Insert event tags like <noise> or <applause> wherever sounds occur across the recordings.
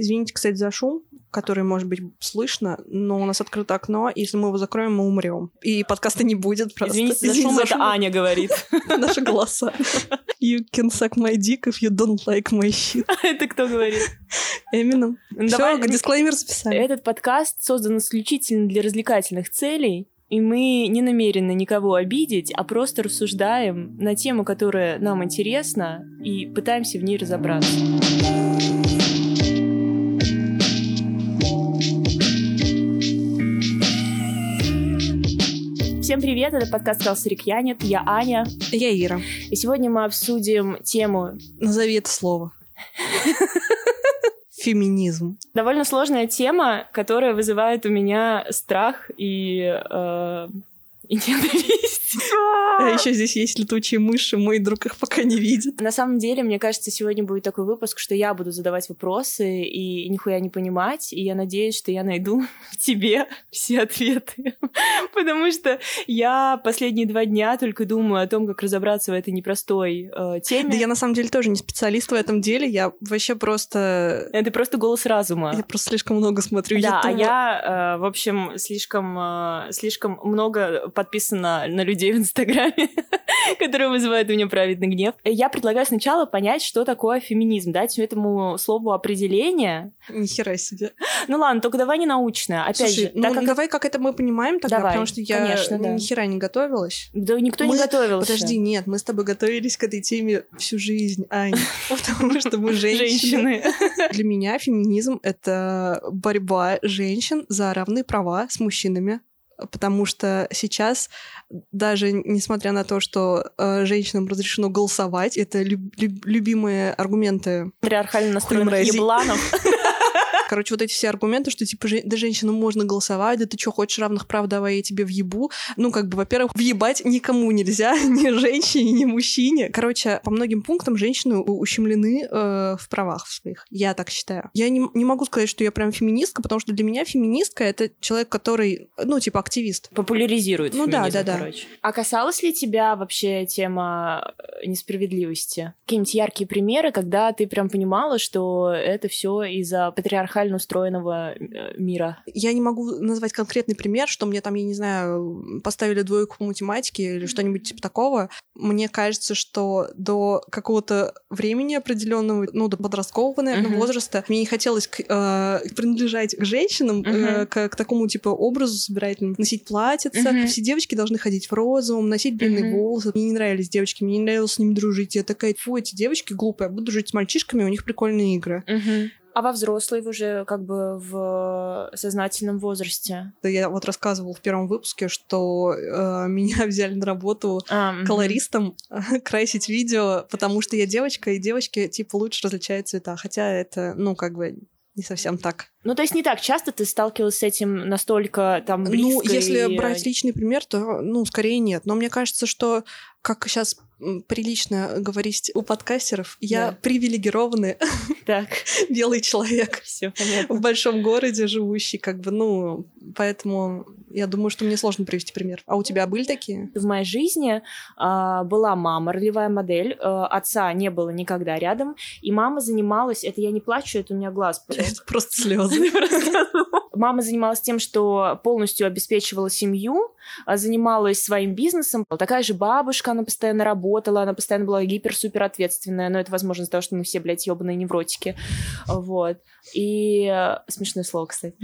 Извините, кстати, за шум, который, может быть, слышно, но у нас открыто окно, и если мы его закроем, мы умрем. И подкаста не будет просто. Извините, за шум, это Аня говорит. <laughs> Наши голоса. You can suck my dick if you don't like my shit. <laughs> Это кто говорит? Эмином. Все, дисклеймер записали. Этот подкаст создан исключительно для развлекательных целей. И мы не намерены никого обидеть, а просто рассуждаем на тему, которая нам интересна, и пытаемся в ней разобраться. Всем привет, это подкаст «Калсарик Янет», я Аня. Я Ира. И сегодня мы обсудим тему... Назови это слово. <laughs> Феминизм. Довольно сложная тема, которая вызывает у меня страх и, э, и ненависть. А еще здесь есть летучие мыши, мой друг их пока не видит. На самом деле, мне кажется, сегодня будет такой выпуск, что я буду задавать вопросы и нихуя не понимать, и я надеюсь, что я найду в <laughs> тебе все ответы. <laughs> Потому что я последние два дня только думаю о том, как разобраться в этой непростой э, теме. Да я на самом деле тоже не специалист в этом деле, я вообще просто... Это просто голос разума. Я просто слишком много смотрю Да, а я, э, в общем, слишком, э, слишком много подписана на людей в Инстаграме, <laughs> которые вызывают у меня праведный гнев. Я предлагаю сначала понять, что такое феминизм, дать этому слову определение. Нихера себе. Ну ладно, только давай не научное. Опять Слушай, же, ну, как... давай как это мы понимаем тогда, давай, потому что я конечно, да. ни хера не готовилась. Да никто мы... не готовился. Подожди, нет, мы с тобой готовились к этой теме всю жизнь, Аня, <laughs> потому что мы женщины. Для меня феминизм — это борьба женщин за равные права с мужчинами потому что сейчас, даже несмотря на то, что э, женщинам разрешено голосовать, это люб- люб- любимые аргументы Патриархально настроенных ебланов. <laughs> Короче, вот эти все аргументы, что типа да женщинам можно голосовать, да ты что, хочешь равных прав, давай я тебе въебу. Ну, как бы, во-первых, въебать никому нельзя, <laughs> ни женщине, ни мужчине. Короче, по многим пунктам женщины ущемлены э, в правах своих. Я так считаю. Я не, не могу сказать, что я прям феминистка, потому что для меня феминистка — это человек, который, ну, типа, активист. Популяризирует Ну да, да, да. Короче. А касалась ли тебя вообще тема э, несправедливости? Какие-нибудь яркие примеры, когда ты прям понимала, что это все из-за патриархального патриархально устроенного э, мира. Я не могу назвать конкретный пример, что мне там, я не знаю, поставили двойку по математике или что-нибудь типа такого. Мне кажется, что до какого-то времени определенного, ну, до подросткового, наверное, uh-huh. возраста, мне не хотелось к, э, принадлежать к женщинам, uh-huh. э, к, к такому типа образу собирательному. Носить платьица, uh-huh. все девочки должны ходить в розовом, носить длинные uh-huh. волосы. Мне не нравились девочки, мне не нравилось с ними дружить. Я такая, фу, эти девочки глупые, я буду жить с мальчишками, у них прикольные игры. Uh-huh. А во взрослой уже как бы в сознательном возрасте? Я вот рассказывала в первом выпуске, что э, <laughs> меня взяли на работу а, колористом угу. <laughs> красить видео, потому что я девочка, и девочки типа лучше различают цвета. Хотя это, ну, как бы не совсем так. Ну, то есть не так часто ты сталкивалась с этим настолько там ну, близко? Ну, если и... брать личный пример, то, ну, скорее нет. Но мне кажется, что как сейчас прилично говорить у подкастеров, я да. привилегированный <laughs> так. белый человек Все понятно. в большом городе живущий, как бы, ну, поэтому я думаю, что мне сложно привести пример. А у тебя были такие? В моей жизни э, была мама, ролевая модель, э, отца не было никогда рядом, и мама занималась, это я не плачу, это у меня глаз. <laughs> Просто слезы. <laughs> Мама занималась тем, что полностью обеспечивала семью, а, занималась своим бизнесом. Такая же бабушка, она постоянно работала, она постоянно была гипер-супер ответственная, но это возможно из-за того, что мы все, блядь, ебаные невротики. Вот. И э, смешное слово, кстати.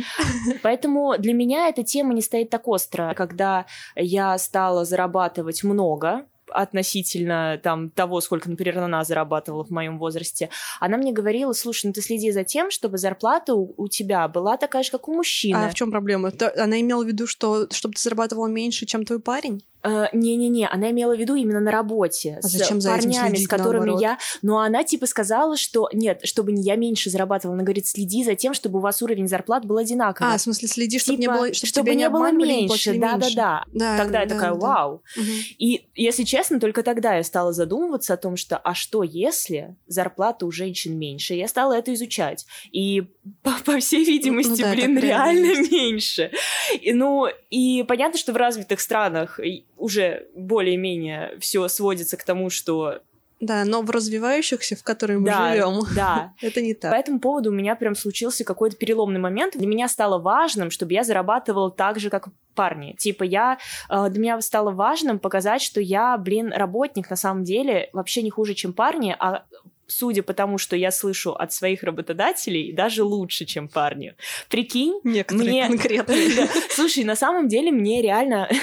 Поэтому для меня эта тема не стоит так остро. Когда я стала зарабатывать много, относительно там того, сколько, например, она зарабатывала в моем возрасте, она мне говорила, слушай, ну ты следи за тем, чтобы зарплата у, у тебя была такая же, как у мужчины. А в чем проблема? Она имела в виду, что чтобы ты зарабатывала меньше, чем твой парень? Э, не-не-не, она имела в виду именно на работе а с зачем за парнями, этим с которыми наоборот? я. Но она типа сказала, что нет, чтобы не я меньше зарабатывала. Она говорит, следи за тем, чтобы у вас уровень зарплат был одинаковый. А, в смысле, следи, чтобы типа, не было, чтобы, чтобы не, было меньше. Да, да, да, да. Тогда да, я такая, да. вау. Угу. И если честно, только тогда я стала задумываться о том, что а что если зарплата у женщин меньше? Я стала это изучать. И <laughs> по, по всей видимости, ну, да, блин, реально меньше. И, ну, и понятно, что в развитых странах уже более-менее все сводится к тому, что Да, но в развивающихся, в которые мы Да, живем, да. <laughs> это не По так. этому поводу у меня прям случился какой-то переломный момент. Для меня стало важным, чтобы я зарабатывала так же, как парни. Типа я... э, Для меня стало важным показать, что я, блин, работник на самом деле вообще не хуже, чем парни, а судя по тому, что я слышу от своих работодателей, даже лучше, чем парни. Прикинь, Некоторые Мне- конкретные. <laughs> Да. Слушай, на самом деле мне реально... <laughs>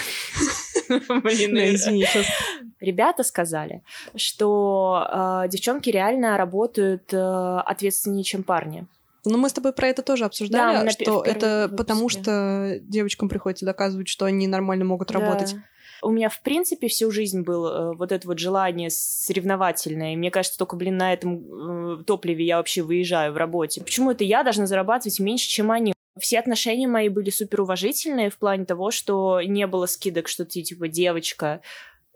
<laughs> Блин, щас. Ребята сказали, что э, девчонки реально работают э, ответственнее, чем парни. Ну, мы с тобой про это тоже обсуждали, Да, на что это выпуске. потому, что девочкам приходится доказывать, что они нормально могут работать. Да. У меня, в принципе, всю жизнь было э, вот это вот желание соревновательное. И мне кажется, только, блин, на этом э, топливе я вообще выезжаю в работе. Почему это я должна зарабатывать меньше, чем они? Все отношения мои были супер уважительные в плане того, что не было скидок, что ты, типа, девочка.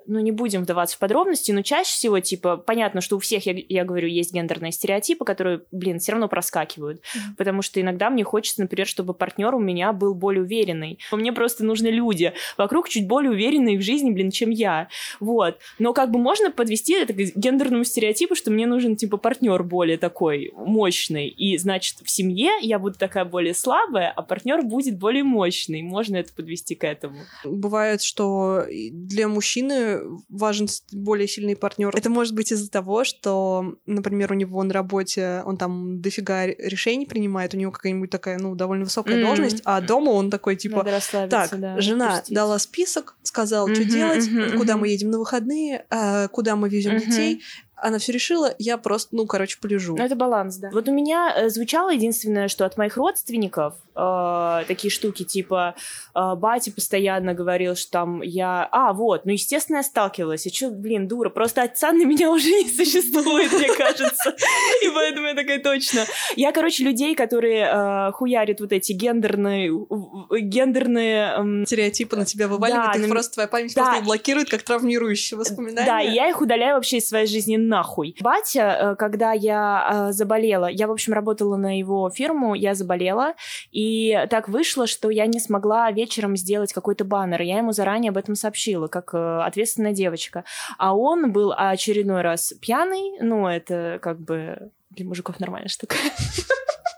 Ну, не будем вдаваться в подробности, но чаще всего, типа, понятно, что у всех, я, я говорю, есть гендерные стереотипы, которые, блин, все равно проскакивают. Потому что иногда мне хочется, например, чтобы партнер у меня был более уверенный. Мне просто нужны люди вокруг чуть более уверенные в жизни, блин, чем я. Вот. Но как бы можно подвести это к гендерному стереотипу, что мне нужен, типа, партнер более такой мощный. И, значит, в семье я буду такая более слабая, а партнер будет более мощный. Можно это подвести к этому. Бывает, что для мужчины важен более сильный партнер. Это может быть из-за того, что, например, у него на работе он там дофига решений принимает, у него какая-нибудь такая, ну, довольно высокая Мгм. должность, а дома он такой, типа, Так, да, жена отпустить. дала список, сказала, что Мгм, делать, мгм, куда мгм. мы едем на выходные, а, куда мы везем Мгм. детей. Она все решила, я просто, ну, короче, полежу. Ну, это баланс, да. Вот у меня э, звучало единственное, что от моих родственников э, такие штуки, типа, э, батя постоянно говорил, что там я... А, вот, ну, естественно, я сталкивалась. И что, блин, дура, просто отца на меня <laughs> уже не существует, мне кажется. И поэтому я такая точно. Я, короче, людей, которые э, хуярят вот эти гендерные... гендерные... эм, Стереотипы на тебя вываливают, Да, их просто твоя память просто блокирует, как травмирующие воспоминания. Да, я их удаляю вообще из своей жизни нахуй. Батя, э, когда я э, заболела, я, в общем, работала на его фирму, я заболела, и так вышло, что я не смогла вечером сделать какой-то баннер. Я ему заранее об этом сообщила, как э, ответственная девочка. А он был очередной раз пьяный, ну, это как бы для мужиков нормальная штука. <laughs>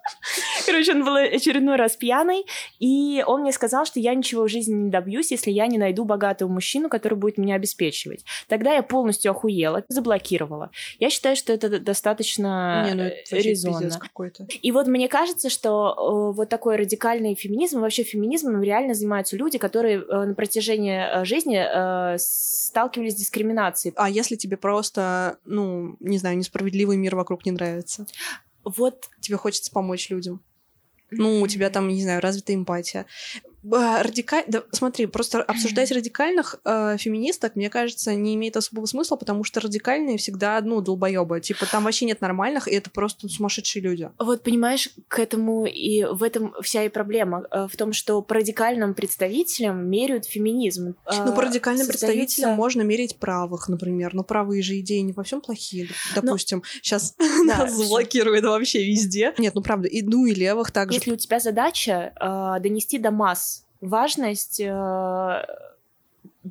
Короче, он был очередной раз пьяный, и он мне сказал, что я ничего в жизни не добьюсь, если я не найду богатого мужчину, который будет меня обеспечивать. Тогда я полностью охуела, заблокировала. Я считаю, что это достаточно Не, ну это вообще резонно. И вот мне кажется, что э, вот такой радикальный феминизм, вообще феминизмом реально занимаются люди, которые э, на протяжении э, жизни э, сталкивались с дискриминацией. А если тебе просто, ну, не знаю, несправедливый мир вокруг не нравится? Вот Тебе хочется помочь людям? Ну, у тебя там, не знаю, развита эмпатия. Радикаль... Да, смотри, просто обсуждать <clears throat> радикальных э, феминисток, мне кажется, не имеет особого смысла, потому что радикальные всегда, ну, долбоебы. Типа, там вообще нет нормальных, и это просто сумасшедшие люди. Вот, понимаешь, к этому и в этом вся и проблема. э, В том, что по радикальным представителям меряют феминизм. Ну, по Э, радикальным создаются- представителям можно мерить правых, например. Но правые же идеи не во всем плохие. Допустим, сейчас <laughs> Да, <laughs> нас заблокируют вообще везде. Нет, ну правда, и ну и левых также. Если у тебя задача э, донести до масс важность э,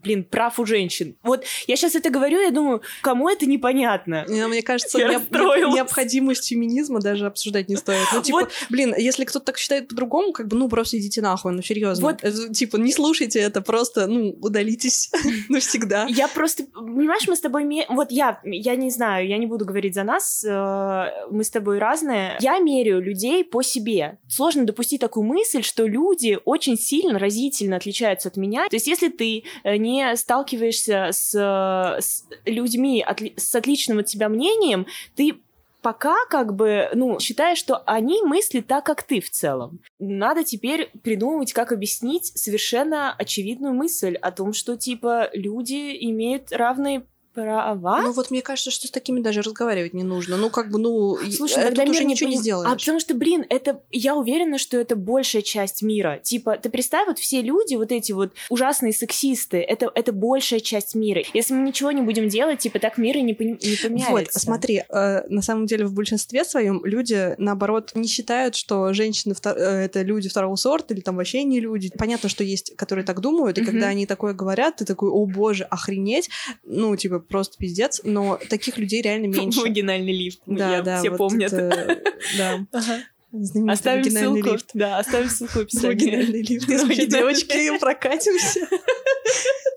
блин, прав у женщин. Вот я сейчас это говорю, я думаю, кому это непонятно? Не, Мне кажется, Я расстроилась. необходимость феминизма даже обсуждать не стоит. Ну, типа, Вот. блин, если кто-то так считает по-другому, как бы, ну, просто идите нахуй, ну, серьезно. Вот. Типа, не слушайте это, просто, ну, удалитесь <laughs> навсегда. Я просто, понимаешь, мы с тобой, вот я, я не знаю, я не буду говорить за нас, э, мы с тобой разные. Я меряю людей по себе. Сложно допустить такую мысль, что люди очень сильно, разительно отличаются от меня. То есть, если ты э, не сталкиваешься с, с людьми отли- с отличным от тебя мнением, ты пока как бы, ну, считаешь, что они мыслят так, как ты в целом. Надо теперь придумывать, как объяснить совершенно очевидную мысль о том, что, типа, люди имеют равные права. Ну, вот мне кажется, что с такими даже разговаривать не нужно. Ну, как бы, ну, Слушай, э, тогда тут уже не ничего не поним- сделаешь. А потому что, блин, это я уверена, что это большая часть мира. Типа, ты представь, вот все люди, вот эти вот ужасные сексисты, это, это большая часть мира. Если мы ничего не будем делать, типа, так мир и не, пон- не поменяется. Вот, смотри, э, на самом деле в большинстве своем люди, наоборот, не считают, что женщины вто- э, это люди второго сорта или там вообще не люди. Понятно, что есть, которые так думают, и Мгм. когда они такое говорят, ты такой, о боже, охренеть. Ну, типа, просто пиздец, но таких людей реально меньше. Вагинальный лифт. Да, Я- да. Все вот помнят. это, да. <laughs> Ага. Знаменитый Оставим ссылку. лифт. Да, оставим ссылку в описании. Вагинальный лифт. Если Вагинальный девочки прокатимся.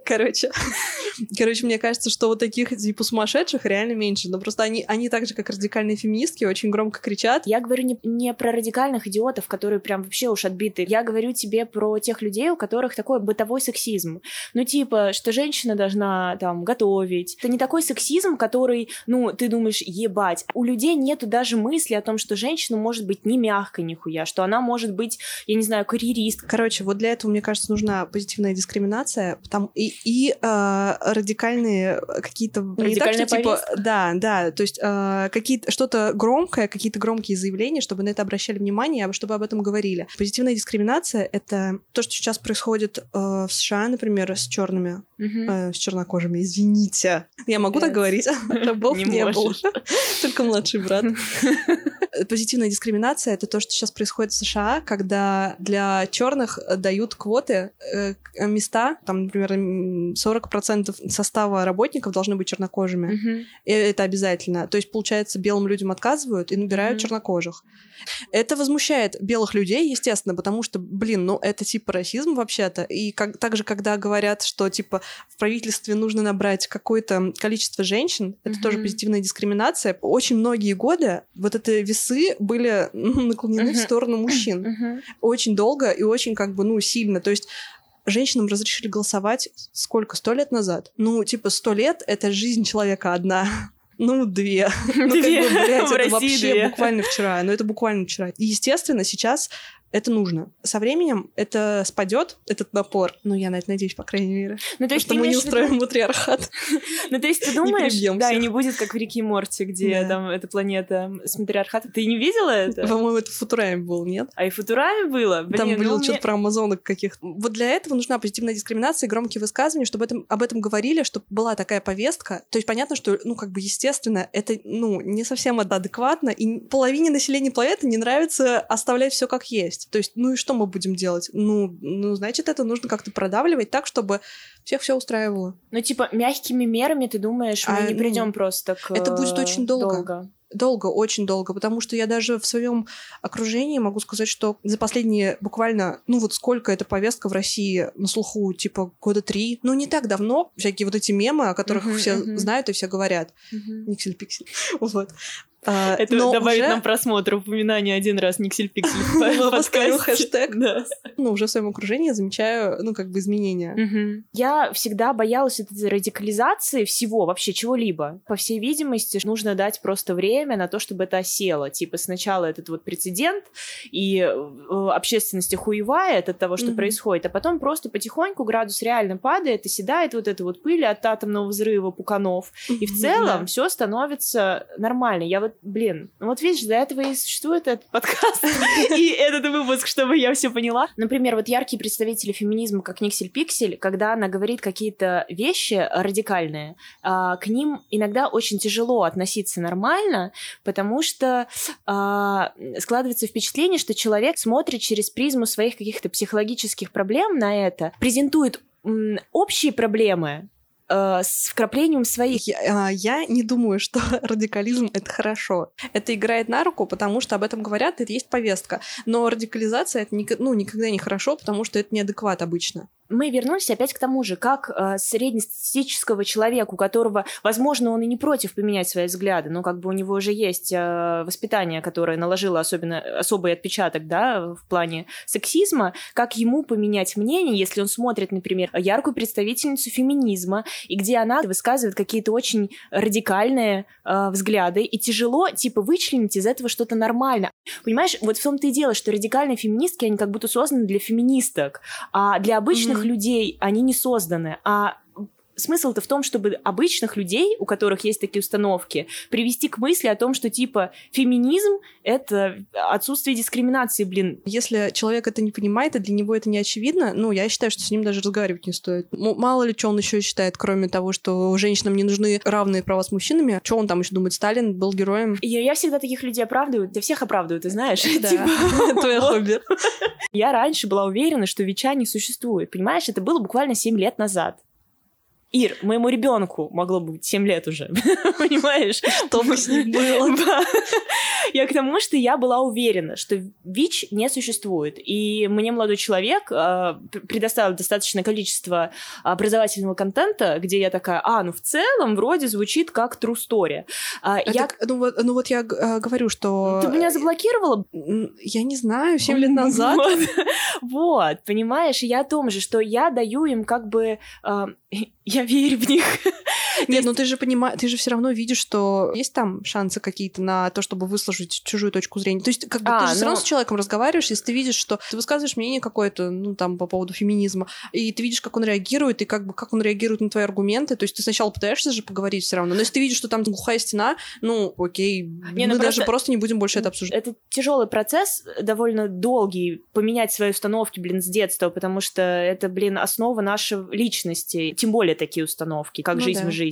Короче. Короче, мне кажется, что вот таких типа сумасшедших реально меньше. Но просто они, они так же, как радикальные феминистки, очень громко кричат. Я говорю не, не про радикальных идиотов, которые прям вообще уж отбиты. Я говорю тебе про тех людей, у которых такой бытовой сексизм. Ну, типа, что женщина должна там готовить. Это не такой сексизм, который, ну, ты думаешь, ебать. У людей нету даже мысли о том, что женщина может быть не мягкой нихуя, что она может быть, я не знаю, карьеристкой. Короче, вот для этого, мне кажется, нужна позитивная дискриминация потому, и, и э, радикальные какие-то... не так, что, типа, да, да, то есть э, какие-то, что-то громкое, какие-то громкие заявления, чтобы на это обращали внимание, а чтобы об этом говорили. Позитивная дискриминация — это то, что сейчас происходит э, в США, например, с черными, с чернокожими, извините. Я могу так говорить? <laughs> Рабов Не было. <laughs> Только младший брат. <laughs> Позитивная дискриминация это то, что сейчас происходит в США, когда для черных дают квоты, э, места, там, например, м, 40% состава работников должны быть чернокожими. Это обязательно. То есть, получается, белым людям отказывают и набирают чернокожих. Это возмущает белых людей, естественно, потому что, блин, ну это типа расизм вообще-то. И как, также, когда говорят, что типа в правительстве нужно набрать какое-то количество женщин, это тоже Мгм. позитивная дискриминация. Очень многие годы вот это весы были ну, наклонены в Мгм. сторону мужчин. Мгм. Очень долго и очень как бы, ну, сильно. То есть женщинам разрешили голосовать сколько? Сто лет назад? Ну, типа, сто лет — это жизнь человека одна. <laughs> Ну, две. <laughs> Ну, как бы, Две. блядь, <laughs> В это вообще две. буквально вчера. Ну, это буквально вчера. И, естественно, сейчас это нужно. Со временем это спадет, этот напор. Ну, я на это надеюсь, по крайней мере. Ну, то есть Что мы не в виду- устроим матриархат. <laughs> Ну, то есть ты думаешь, да, и не будет, как в Рике и Морти, где там эта планета с матриархатом. Ты не видела это? По-моему, это в Футураме был, нет? А и в Футураме было? Там ну, было что-то про амазонок каких-то. Вот для этого нужна позитивная дискриминация и громкие высказывания, чтобы об этом говорили, чтобы была такая повестка. То есть понятно, что, ну, как бы, естественно, это, ну, не совсем адекватно, и половине населения планеты не нравится оставлять все как есть. То есть, ну и что мы будем делать? Ну, ну значит, это нужно как-то продавливать так, чтобы всех все устраивало. Ну, типа, мягкими мерами, ты думаешь, мы А, не ну, придем просто к... это будет очень долго. долго. Долго, очень долго, потому что я даже в своем окружении могу сказать, что за последние буквально, ну вот сколько эта повестка в России на слуху, типа года три, ну не так давно, всякие вот эти мемы, о которых Мгм, все мгм. знают и все говорят, Мгм. никсель-пиксель, <laughs> вот. А, Это но добавит уже, нам просмотр, упоминание один раз Никсель-Пиксель в <laughs> подкасте. хэштег. Да. ну, уже в своем окружении я замечаю, ну, как бы изменения. Мгм. Я всегда боялась этой радикализации всего, вообще чего-либо. По всей видимости, нужно дать просто время на то, чтобы это осело. Типа сначала этот вот прецедент, и э, общественность охуевает от того, что Мгм. происходит, а потом просто потихоньку градус реально падает, и седает вот эта вот пыль от атомного взрыва пуканов. И в целом Да. все становится нормально. Я вот, блин, ну вот видишь, для этого и существует этот подкаст <laughs> и этот выпуск, чтобы я все поняла. Например, вот яркие представители феминизма, как Никсель Пиксель, когда она говорит какие-то вещи радикальные, а, к ним иногда очень тяжело относиться нормально, потому что а, складывается впечатление, что человек смотрит через призму своих каких-то психологических проблем на это, презентует общие проблемы э, с вкраплением своих. Я, а, я не думаю, что <laughs> радикализм — это хорошо. Это играет на руку, потому что об этом говорят, и это есть повестка. Но радикализация — это ну, никогда не хорошо, потому что это неадекват обычно. Мы вернулись опять к тому же, как э, среднестатистического человека, у которого, возможно, он и не против поменять свои взгляды, но как бы у него уже есть э, воспитание, которое наложило особенно особый отпечаток, да, в плане сексизма, как ему поменять мнение, если он смотрит, например, яркую представительницу феминизма, и где она высказывает какие-то очень радикальные э, взгляды, и тяжело, типа, вычленить из этого что-то нормально. Понимаешь, вот в том-то и дело, что радикальные феминистки, они как будто созданы для феминисток, а для обычных. Людей они не созданы. А смысл-то в том, чтобы обычных людей, у которых есть такие установки, привести к мысли о том, что типа феминизм — это отсутствие дискриминации, блин. Если человек это не понимает, и для него это не очевидно, ну, я считаю, что с ним даже разговаривать не стоит. Мало ли, что он еще считает, кроме того, что женщинам не нужны равные права с мужчинами. Что он там еще думает? Сталин был героем. И я всегда таких людей оправдываю, я всех оправдываю, ты знаешь? Да, <laughs> Типа, <laughs> твое хобби. Я раньше была уверена, что ВИЧа не существует. Понимаешь, это было буквально 7 лет назад. Ир, моему ребенку могло быть 7 лет уже, <laughs> понимаешь? Что бы с ним было? <laughs> Я к тому, что я была уверена, что ВИЧ не существует. И мне молодой человек э, предоставил достаточное количество образовательного контента, где я такая, а, ну в целом вроде звучит как true story. А, а я... Так, ну, вот, ну вот я э, говорю, что... Ты меня заблокировала? Я не знаю, 7 лет <laughs> назад. Вот, вот понимаешь? Я о том же, что я даю им как бы... Э, <laughs> я верю в них. <laughs> Нет, ну ты же понимаешь, ты же все равно видишь, что есть там шансы какие-то на то, чтобы выслушать чужую точку зрения. То есть, как бы а, ты же ну... все равно с человеком разговариваешь, если ты видишь, что ты высказываешь мнение какое-то, ну, там, по поводу феминизма, и ты видишь, как он реагирует, и как бы как он реагирует на твои аргументы. То есть ты сначала пытаешься же поговорить все равно. Но если ты видишь, что там глухая стена, ну, окей, не, мы ну, даже просто не будем больше это обсуждать. Это тяжелый процесс, довольно долгий, поменять свои установки, блин, с детства, потому что это, блин, основа нашей личности. Тем более такие установки, как ну, жизнь да. в жизни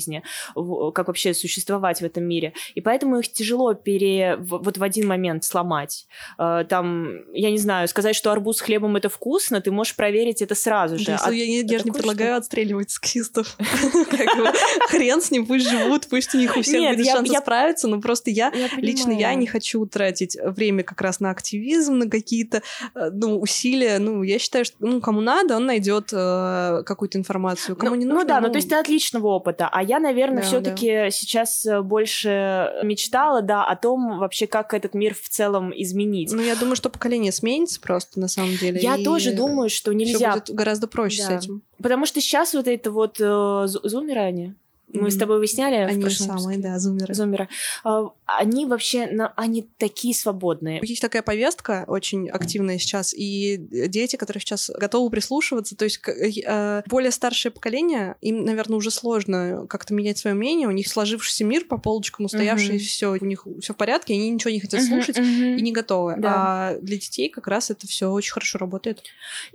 как вообще существовать в этом мире. И поэтому их тяжело пере... вот в один момент сломать. Э, там, я не знаю, сказать, что арбуз с хлебом это вкусно, ты можешь проверить это сразу же. Да, а я, я, я же не предлагаю отстреливать сексистов. <laughs> Хрен с ним, пусть живут, пусть у них у всех будет шанс справиться, но просто я, лично я не хочу тратить время как раз на активизм, на какие-то э, ну, усилия. Ну, я считаю, что ну, кому надо, он найдет э, какую-то информацию. Кому не нужно, ну да, ну то есть ты отличного опыта. А я, наверное, все-таки да. сейчас э, больше мечтала, да, о том вообще, как этот мир в целом изменить. Ну, я думаю, что поколение сменится просто на самом деле. Я тоже думаю, что нельзя. будет гораздо проще да. с этим. Потому что сейчас вот это вот э, зумеры они мы mm-hmm. с тобой выясняли они прошлом самые, выпуске. да, зумеры. Зумеры. А, они вообще, они такие свободные. Есть такая повестка очень активная сейчас, и дети, которые сейчас готовы прислушиваться, то есть э, более старшее поколение, им, наверное, уже сложно как-то менять свое мнение, у них сложившийся мир по полочкам устоявший, mm-hmm. все, у них все в порядке, они ничего не хотят слушать mm-hmm. и не готовы. Да. А для детей как раз это все очень хорошо работает.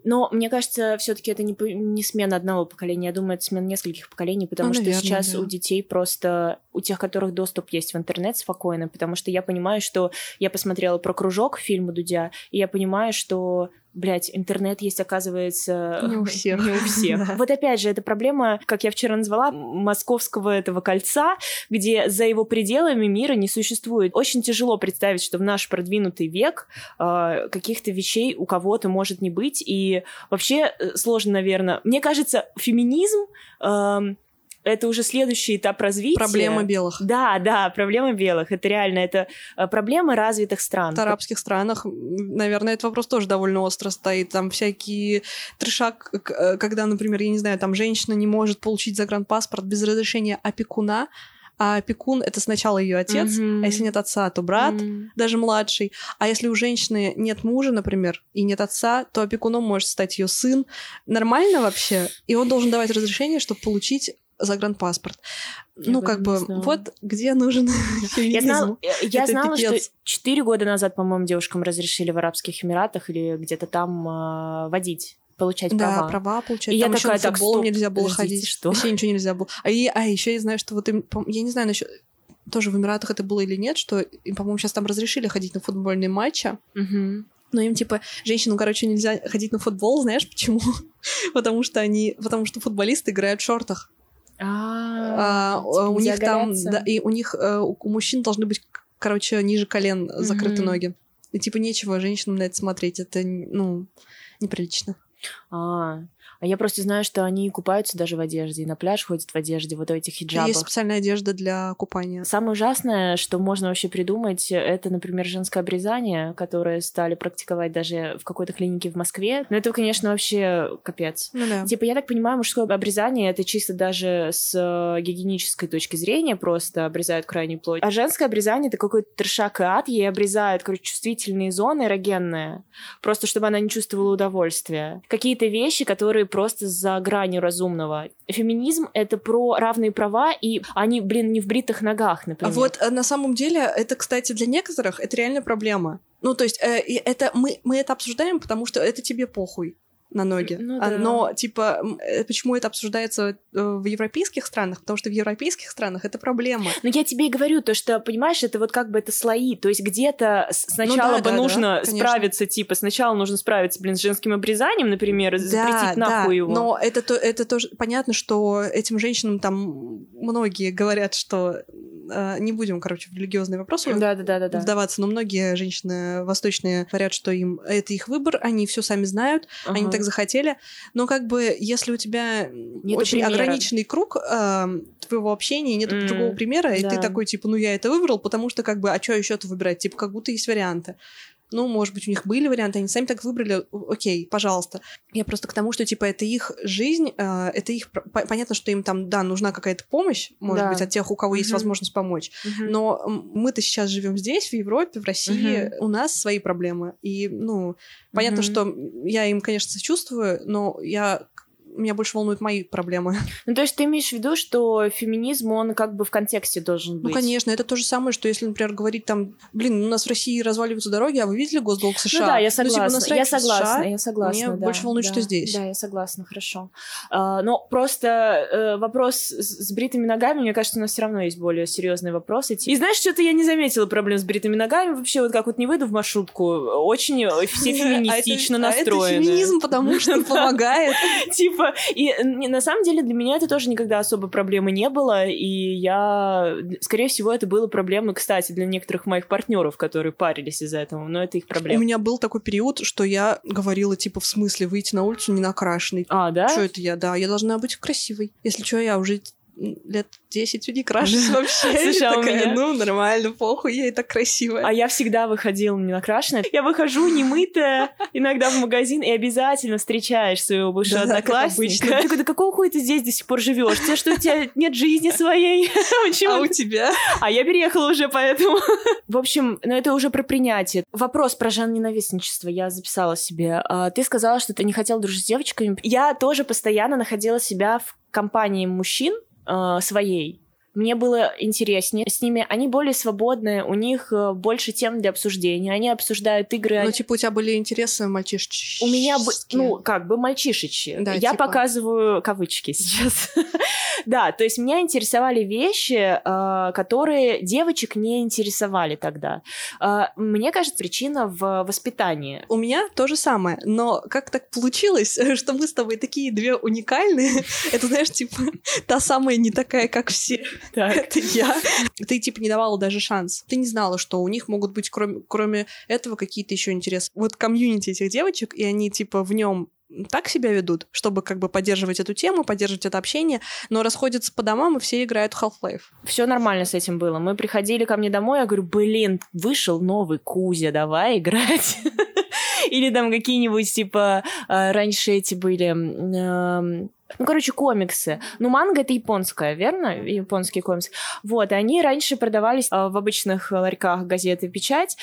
Но мне кажется, все-таки это не, не смена одного поколения, я думаю, это смена нескольких поколений, потому ну, что наверное, сейчас сейчас да. у детей просто, у тех, которых доступ есть в интернет спокойно, потому что я понимаю, что я посмотрела про кружок фильма Дудя, и я понимаю, что Блять, интернет есть, оказывается, не у <laughs> всех. Не у всех. <laughs> да. Вот опять же, это проблема, как я вчера назвала, московского этого кольца, где за его пределами мира не существует. Очень тяжело представить, что в наш продвинутый век э, каких-то вещей у кого-то может не быть. И вообще э, сложно, наверное. Мне кажется, феминизм э, это уже следующий этап развития. Проблема белых. Да, да, проблема белых. Это реально, это э, проблема развитых стран. В арабских странах, наверное, этот вопрос тоже довольно остро стоит. Там всякие трешак, э, когда, например, я не знаю, там женщина не может получить загранпаспорт без разрешения опекуна, а опекун это сначала ее отец, mm-hmm. а если нет отца, то брат, mm-hmm. даже младший. А если у женщины нет мужа, например, и нет отца, то опекуном может стать ее сын. Нормально вообще? И он должен давать разрешение, чтобы получить загранпаспорт. Я ну, как бы, вот где нужен. <laughs> Я, знал, я знала, что четыре года назад, по-моему, девушкам разрешили в Арабских Эмиратах или где-то там э, водить получать да, права. права получать. И Там я такая, так, стоп, нельзя было ходить. Что? Вообще ничего нельзя было. А, и, а еще я знаю, что вот им, я не знаю насчет тоже в Эмиратах это было или нет, что им, по-моему, сейчас там разрешили ходить на футбольные матчи. Угу. Но им, типа, женщинам, короче, нельзя ходить на футбол, знаешь почему? <laughs> потому что они, потому что футболисты играют в шортах. А, а у них там, да, и у них, э, у мужчин должны быть, короче, ниже колен закрыты ноги. И типа нечего женщинам на это смотреть, это, ну, неприлично. А, а я просто знаю, что они купаются даже в одежде, и на пляж ходят в одежде, вот в этих хиджабах. Есть специальная одежда для купания. Самое ужасное, что можно вообще придумать, это, например, женское обрезание, которое стали практиковать даже в какой-то клинике в Москве. Но это, конечно, вообще капец. Ну, да. Типа, я так понимаю, мужское обрезание это чисто даже с э, гигиенической точки зрения просто обрезают крайнюю плоть. А женское обрезание это какой-то трешак и ад, ей обрезают, короче, чувствительные зоны эрогенные, просто чтобы она не чувствовала удовольствия. Какие-то вещи, которые просто за гранью разумного. Феминизм — это про равные права, и они, блин, не в бритых ногах, например. А вот э, на самом деле это, кстати, для некоторых это реально проблема. Ну, то есть э, это мы, мы это обсуждаем, потому что это тебе похуй. На ноги. Ну А, да. Но, типа, э, почему это обсуждается э, в европейских странах? Потому что в европейских странах это проблема. Ну, я тебе и говорю, то, что, понимаешь, это вот как бы это слои. То есть где-то с- сначала Ну да, бы да, да, нужно конечно. справиться, типа, сначала нужно справиться, блин, с женским обрезанием, например, и запретить да, нахуй да, его. но это, то, это тоже понятно, что этим женщинам там многие говорят, что э, не будем, короче, в религиозные вопросы Да, да, да, да, да. вдаваться, но многие женщины восточные говорят, что им это их выбор, они все сами знают, они Ага. так захотели. Но как бы если у тебя Нету очень примера. ограниченный круг э, твоего общения, нет М, другого примера, и ты да. такой типа, ну я это выбрал, потому что как бы, а что еще-то выбирать? Типа, как будто есть варианты. Ну, может быть, у них были варианты, они сами так выбрали, окей, пожалуйста. Я просто к тому, что, типа, это их жизнь, э, это их... Понятно, что им там, да, нужна какая-то помощь, может Да. быть, от тех, у кого есть возможность помочь. Мгм. Но мы-то сейчас живем здесь, в Европе, в России, у нас свои проблемы. И, ну, понятно, что я им, конечно, сочувствую, но я меня больше волнуют мои проблемы. <laughs> Ну, то есть ты имеешь в виду, что феминизм, он как бы в контексте должен быть? Ну, конечно, это то же самое, что если, например, говорить там, блин, у нас в России разваливаются дороги, а вы видели госдолг США? Ну да, я Ну, типа, согласна. я в США, согласна, я согласна. Меня да, больше волнует, да, что здесь. Да, я согласна, хорошо. А, но просто э, вопрос с, бритыми ногами, мне кажется, у нас все равно есть более серьезные вопросы. И знаешь, что-то я не заметила проблем с бритыми ногами. Вообще, вот как вот не выйду в маршрутку, очень э, <laughs> все феминистично а настроены. А это феминизм, потому что <laughs> помогает. Типа, и э, не- на самом деле для меня это тоже никогда особо проблемы не было, и я, скорее всего, это было проблемой, кстати, для некоторых моих партнеров, которые парились из-за этого, но это их У проблема. меня был такой период, что я говорила, типа, в смысле, выйти на улицу не накрашенной. А, да? Что это я? Да, я должна быть красивой. Если что, я уже лет 10 не <laughs> крашусь вообще. Слушай, а такая, меня- ну, нормально, похуй, я и так красивая. А я всегда выходила не накрашенная. Я выхожу немытая иногда в магазин, и обязательно встречаешь своего бывшего одноклассника. такой, да какого хуя ты здесь до сих пор живешь? Тебе что, у тебя нет жизни своей? <laughs> А у ты- тебя? А я переехала уже, поэтому... <laughs> В общем, ну это уже про принятие. Вопрос про жан-ненавистничество я записала себе. А, Ты сказала, что ты не хотела дружить с девочками. Я тоже постоянно находила себя в компании мужчин а, своей. Мне было интереснее с ними. Они более свободные, у них э, больше тем для обсуждения. Они обсуждают игры. Ну, типа, у тебя были интересы мальчишечки. У меня, ну, как бы мальчишечи. Да, Я типа. показываю кавычки <laughs> сейчас. Да, то есть меня интересовали вещи, э, которые девочек не интересовали тогда. Э, Мне кажется, причина в воспитании. У меня то же самое, но как так получилось, <laughs> что мы с тобой такие две уникальные? <laughs> Это, знаешь, типа, та самая не такая, как все. Это <laughs> я. Ты, типа, не давала даже шанс. Ты не знала, что у них могут быть, кроме, кроме этого, какие-то еще интересы. Вот комьюнити этих девочек, и они, типа, в нем так себя ведут, чтобы как бы поддерживать эту тему, поддерживать это общение, но расходятся по домам, и все играют в Half-Life. Все нормально с этим было. Мы приходили ко мне домой, я говорю, блин, вышел новый Кузя, давай играть. <laughs> Или там какие-нибудь, типа, э, раньше эти были... Ну, короче, комиксы. Ну, манга это японская, верно? Японские комиксы. Вот, и они раньше продавались э, в обычных ларьках газеты «Печать».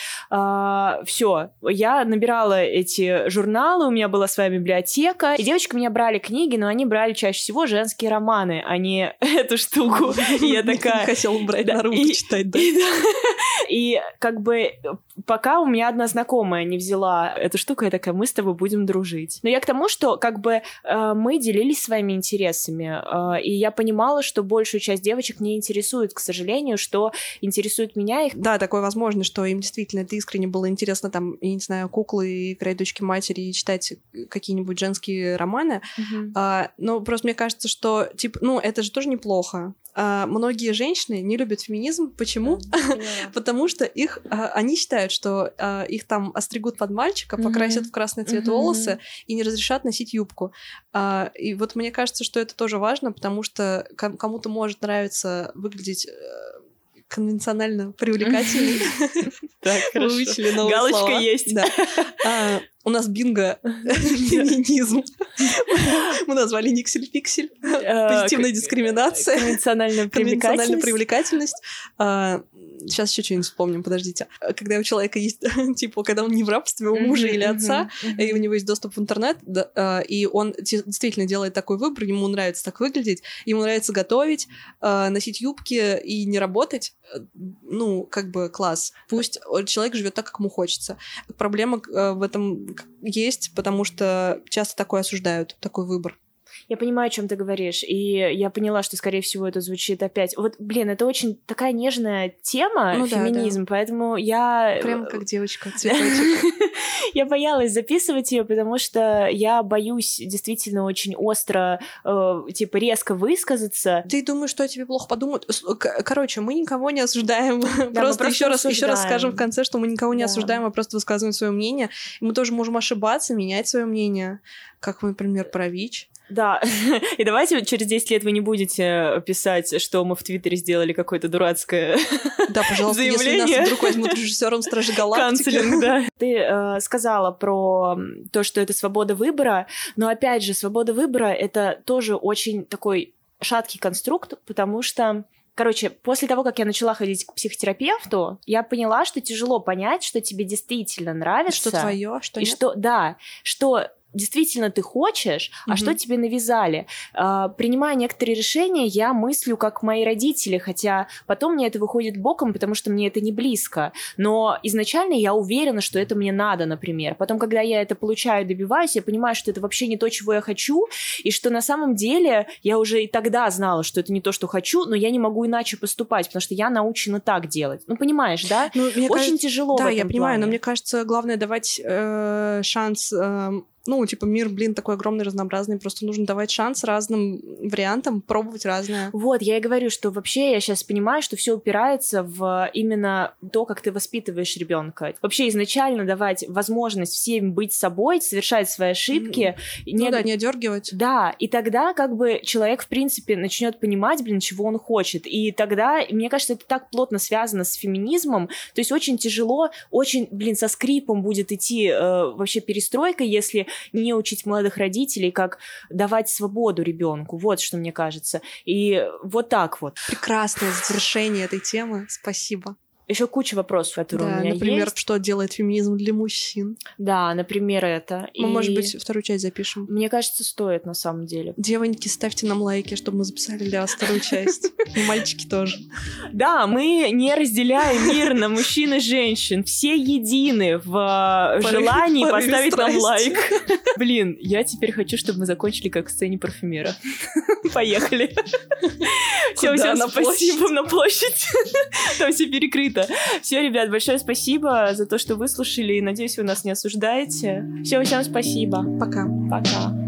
Все, я набирала эти журналы, у меня была своя библиотека, и девочки меня брали книги, но они брали чаще всего женские романы, а не <laughs> эту штуку. И я такая... <laughs> Хотела брать Наруто и- читать, <laughs> да? И как бы пока у меня одна знакомая не взяла эту штуку, я такая, мы с тобой будем дружить. Но я к тому, что как бы э, мы делились своими интересами, э, и я понимала, что большую часть девочек не интересует, к сожалению, что интересует меня их. Да, такое возможно, что им действительно это искренне было интересно, там, я не знаю, куклы, играть дочки матери и читать какие-нибудь женские романы. А, но просто мне кажется, что, типа, ну, это же тоже неплохо. А, многие женщины не любят феминизм. Почему? <laughs> Потому что их, а, они считают, что а, их там остригут под мальчика, покрасят в красный цвет Мгм. волосы и не разрешат носить юбку. А, и вот мне кажется, что это тоже важно, потому что ком- кому-то может нравиться выглядеть э, конвенционально привлекательной. <laughs> Так, <laughs> новые Галочка есть. Да. А, У нас бинго <laughs> феминизм. <laughs> Мы назвали Никсель-Пиксель. Позитивная дискриминация. <laughs> Конвенциональная привлекательность. привлекательность. А, Сейчас еще что-нибудь вспомним, подождите. Когда у человека есть, типа, когда он не в рабстве у мужа или отца, и у него есть доступ в интернет, а, и он де- действительно делает такой выбор, ему нравится так выглядеть, ему нравится готовить, а, носить юбки и не работать, э, ну, как бы класс. Пусть человек живет так, как ему хочется. Проблема э, в этом, есть, потому что часто такое осуждают, такой выбор. Я понимаю, о чем ты говоришь, и я поняла, что, скорее всего, это звучит опять. Вот, блин, это очень такая нежная тема, ну, феминизм, да, да. поэтому я... Прям как девочка, <laughs> цветочек. Я боялась записывать ее, потому что я боюсь действительно очень остро, э, типа, резко высказаться. Ты думаешь, что о тебе плохо подумают? Короче, мы никого не осуждаем. просто еще раз, еще раз скажем в конце, что мы никого не осуждаем, а просто высказываем свое мнение. мы тоже можем ошибаться, менять свое мнение. Как, например, про ВИЧ. Да, <laughs> и давайте через 10 лет вы не будете писать, что мы в Твиттере сделали какое-то дурацкое <laughs> Да, пожалуйста, заявление. если нас вдруг возьмут режиссером Стражи Галактики. Канцелинг, <laughs> да. Ты э, сказала про то, что это свобода выбора, но опять же, свобода выбора — это тоже очень такой шаткий конструкт, потому что Короче, после того, как я начала ходить к психотерапевту, я поняла, что тяжело понять, что тебе действительно нравится. Что твое, что и нет? что, да, что действительно ты хочешь, а mm-hmm. что тебе навязали. А, принимая некоторые решения, я мыслю как мои родители, хотя потом мне это выходит боком, потому что мне это не близко. Но изначально я уверена, что это мне надо, например. Потом, когда я это получаю, добиваюсь, я понимаю, что это вообще не то, чего я хочу, и что на самом деле я уже и тогда знала, что это не то, что хочу, но я не могу иначе поступать, потому что я научена так делать. Ну, понимаешь, да? Ну, Очень кажется, тяжело. Да, я понимаю, плане. но мне кажется, главное давать э, шанс э, ну, типа, мир, блин, такой огромный, разнообразный, просто нужно давать шанс разным вариантам, пробовать разное. Вот, я и говорю, что вообще я сейчас понимаю, что все упирается в именно то, как ты воспитываешь ребенка. Вообще изначально давать возможность всем быть собой, совершать свои ошибки. Mm-hmm. Не... Ну да, не одергивать. Да, и тогда как бы человек, в принципе, начнет понимать, блин, чего он хочет. И тогда, мне кажется, это так плотно связано с феминизмом, то есть очень тяжело, очень, блин, со скрипом будет идти э, вообще перестройка, если не учить молодых родителей, как давать свободу ребенку. Вот что мне кажется. И вот так вот. Прекрасное завершение этой темы. Спасибо. Еще куча вопросов, которые да, у меня например, есть. что делает феминизм для мужчин. Да, например, это. Мы, и... может быть, вторую часть запишем. Мне кажется, стоит на самом деле. Девоньки, ставьте нам лайки, чтобы мы записали для вас вторую часть. <laughs> И мальчики тоже. Да, мы не разделяем мир на мужчин и женщин. Все едины в э, желании <laughs> поставить нам лайк. <laughs> Блин, я теперь хочу, чтобы мы закончили как в сцене парфюмера. Поехали. Все, всем спасибо на площадь. Там все перекрыто. Все, ребят, большое спасибо за то, что выслушали. Надеюсь, вы нас не осуждаете. Все, всем спасибо. Пока. Пока.